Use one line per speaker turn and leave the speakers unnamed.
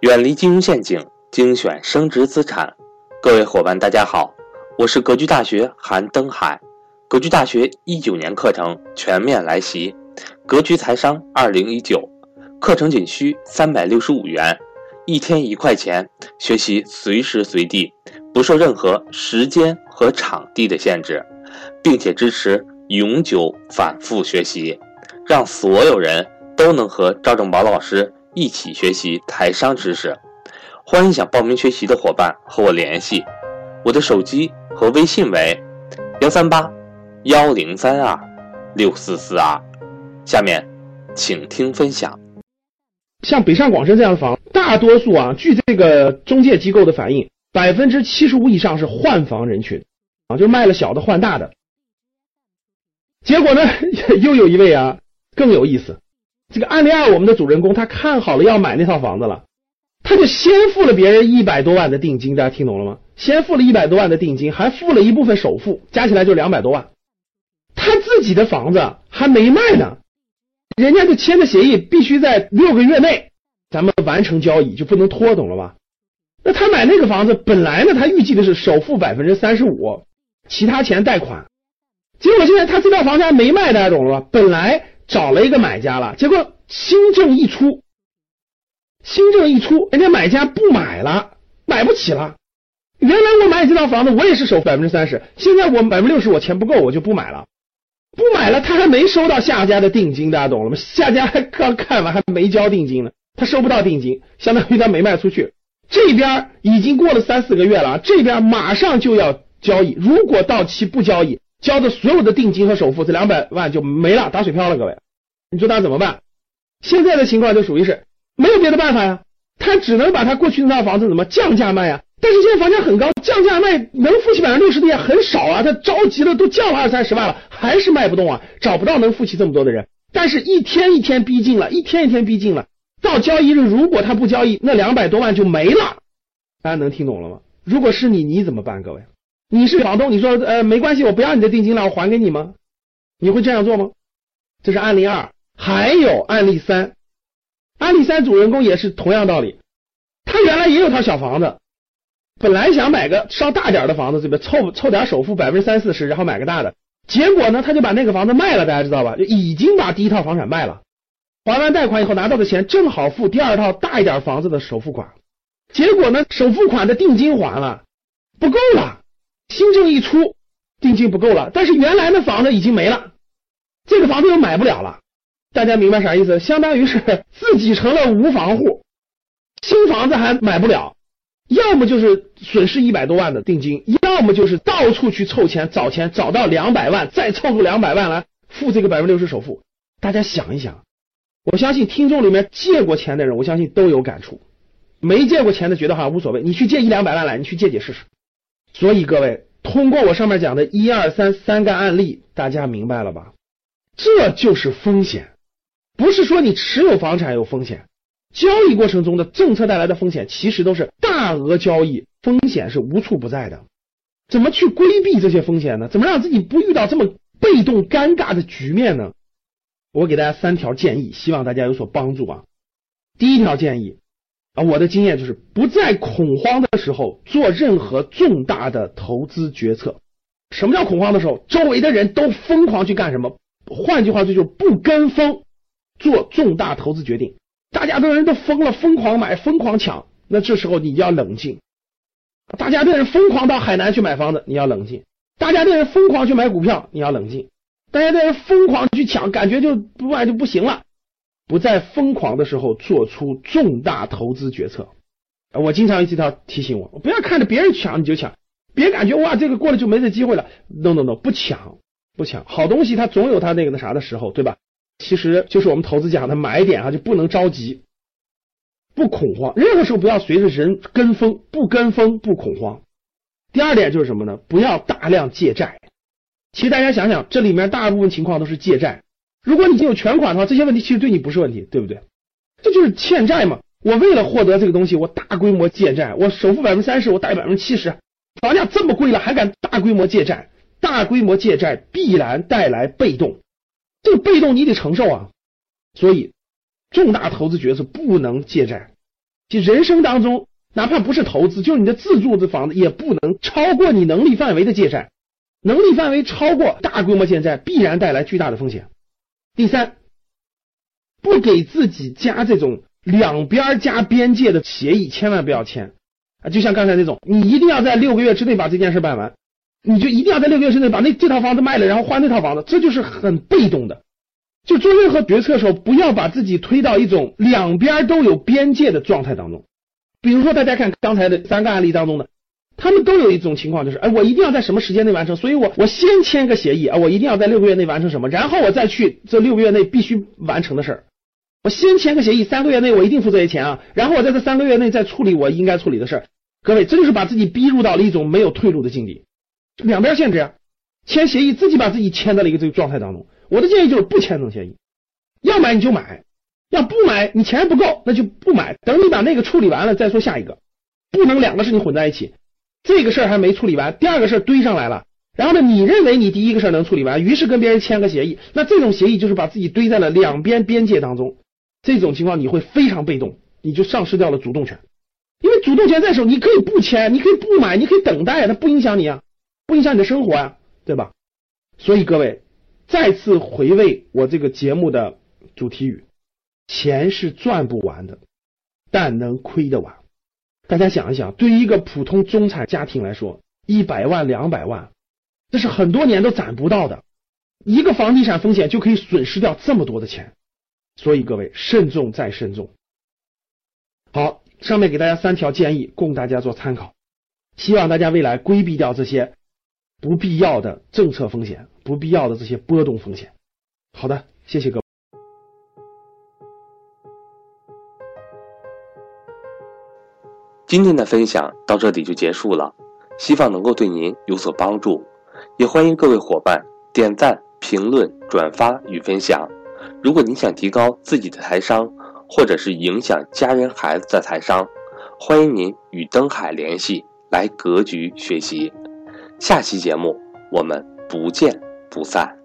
远离金融陷阱，精选升值资产。各位伙伴，大家好，我是格局大学韩登海。格局大学一九年课程全面来袭，格局财商二零一九课程仅需三百六十五元，一天一块钱，学习随时随地，不受任何时间和场地的限制，并且支持永久反复学习，让所有人都能和赵正宝老师。一起学习台商知识，欢迎想报名学习的伙伴和我联系，我的手机和微信为幺三八幺零三二六四四二。下面请听分享。
像北上广深这样的房，大多数啊，据这个中介机构的反映，百分之七十五以上是换房人群啊，就卖了小的换大的。结果呢，又有一位啊，更有意思。这个案例二，我们的主人公他看好了要买那套房子了，他就先付了别人一百多万的定金，大家听懂了吗？先付了一百多万的定金，还付了一部分首付，加起来就两百多万。他自己的房子还没卖呢，人家就签的协议必须在六个月内咱们完成交易，就不能拖，懂了吧？那他买那个房子本来呢，他预计的是首付百分之三十五，其他钱贷款，结果现在他这套房子还没卖，大家懂了吧？本来。找了一个买家了，结果新政一出，新政一出，人家买家不买了，买不起了。原来我买你这套房子，我也是首付百分之三十，现在我百分之六十，我钱不够，我就不买了，不买了。他还没收到下家的定金，大家懂了吗？下家还刚看完，还没交定金呢，他收不到定金，相当于他没卖出去。这边已经过了三四个月了，这边马上就要交易，如果到期不交易。交的所有的定金和首付，这两百万就没了，打水漂了。各位，你说他怎么办？现在的情况就属于是没有别的办法呀，他只能把他过去那套房子怎么降价卖呀？但是现在房价很高，降价卖能付起百分之六十的也很少啊。他着急了，都降了二三十万了，还是卖不动啊，找不到能付起这么多的人。但是一天一天逼近了，一天一天逼近了，到交易日如果他不交易，那两百多万就没了。大家能听懂了吗？如果是你，你怎么办？各位？你是房东，你说呃没关系，我不要你的定金了，我还给你吗？你会这样做吗？这是案例二，还有案例三，案例三主人公也是同样道理，他原来也有套小房子，本来想买个稍大点的房子，这边凑凑点首付百分之三四十，然后买个大的，结果呢他就把那个房子卖了，大家知道吧？就已经把第一套房产卖了，还完贷款以后拿到的钱正好付第二套大一点房子的首付款，结果呢首付款的定金还了，不够了。新政一出，定金不够了，但是原来的房子已经没了，这个房子又买不了了。大家明白啥意思？相当于是自己成了无房户，新房子还买不了，要么就是损失一百多万的定金，要么就是到处去凑钱找钱，找到两百万，再凑出两百万来付这个百分之六十首付。大家想一想，我相信听众里面借过钱的人，我相信都有感触。没借过钱的觉得好像无所谓，你去借一两百万来，你去借借试试。所以各位，通过我上面讲的一二三三个案例，大家明白了吧？这就是风险，不是说你持有房产有风险，交易过程中的政策带来的风险，其实都是大额交易风险是无处不在的。怎么去规避这些风险呢？怎么让自己不遇到这么被动尴尬的局面呢？我给大家三条建议，希望大家有所帮助啊。第一条建议。啊，我的经验就是不在恐慌的时候做任何重大的投资决策。什么叫恐慌的时候？周围的人都疯狂去干什么？换句话说，就是不跟风做重大投资决定。大家的人都疯了，疯狂买，疯狂抢。那这时候你要冷静。大家的人疯狂到海南去买房子，你要冷静。大家的人疯狂去买股票，你要冷静。大家的人疯狂去抢，感觉就不买就不行了。不在疯狂的时候做出重大投资决策。我经常这条提醒我，不要看着别人抢你就抢，别感觉哇这个过了就没这机会了。No No No，不抢不抢，好东西它总有它那个那啥的时候，对吧？其实就是我们投资讲的买点啊，就不能着急，不恐慌，任何时候不要随着人跟风，不跟风不恐慌。第二点就是什么呢？不要大量借债。其实大家想想，这里面大部分情况都是借债。如果你已经有全款的话，这些问题其实对你不是问题，对不对？这就是欠债嘛。我为了获得这个东西，我大规模借债，我首付百分之三十，我贷百分之七十，房价这么贵了，还敢大规模借债？大规模借债必然带来被动，这个被动你得承受啊。所以，重大投资决策不能借债，就人生当中，哪怕不是投资，就是你的自住的房子，也不能超过你能力范围的借债。能力范围超过大规模借债，必然带来巨大的风险。第三，不给自己加这种两边加边界的协议，千万不要签啊！就像刚才那种，你一定要在六个月之内把这件事办完，你就一定要在六个月之内把那这套房子卖了，然后换那套房子，这就是很被动的。就做任何决策的时候，不要把自己推到一种两边都有边界的状态当中。比如说，大家看刚才的三个案例当中的。他们都有一种情况，就是哎，我一定要在什么时间内完成，所以我我先签个协议啊，我一定要在六个月内完成什么，然后我再去这六个月内必须完成的事儿。我先签个协议，三个月内我一定付这些钱啊，然后我在这三个月内再处理我应该处理的事儿。各位，这就是把自己逼入到了一种没有退路的境地，两边限制啊，签协议自己把自己签到了一个这个状态当中。我的建议就是不签这种协议，要买你就买，要不买你钱不够那就不买，等你把那个处理完了再说下一个，不能两个事情混在一起。这个事儿还没处理完，第二个事儿堆上来了，然后呢，你认为你第一个事儿能处理完，于是跟别人签个协议，那这种协议就是把自己堆在了两边边界当中，这种情况你会非常被动，你就丧失掉了主动权，因为主动权在手，你可以不签，你可以不买，你可以等待，它不影响你啊，不影响你的生活啊，对吧？所以各位再次回味我这个节目的主题语：钱是赚不完的，但能亏得完。大家想一想，对于一个普通中产家庭来说，一百万、两百万，这是很多年都攒不到的。一个房地产风险就可以损失掉这么多的钱，所以各位慎重再慎重。好，上面给大家三条建议，供大家做参考。希望大家未来规避掉这些不必要的政策风险、不必要的这些波动风险。好的，谢谢各位。
今天的分享到这里就结束了，希望能够对您有所帮助，也欢迎各位伙伴点赞、评论、转发与分享。如果您想提高自己的财商，或者是影响家人孩子的财商，欢迎您与登海联系，来格局学习。下期节目我们不见不散。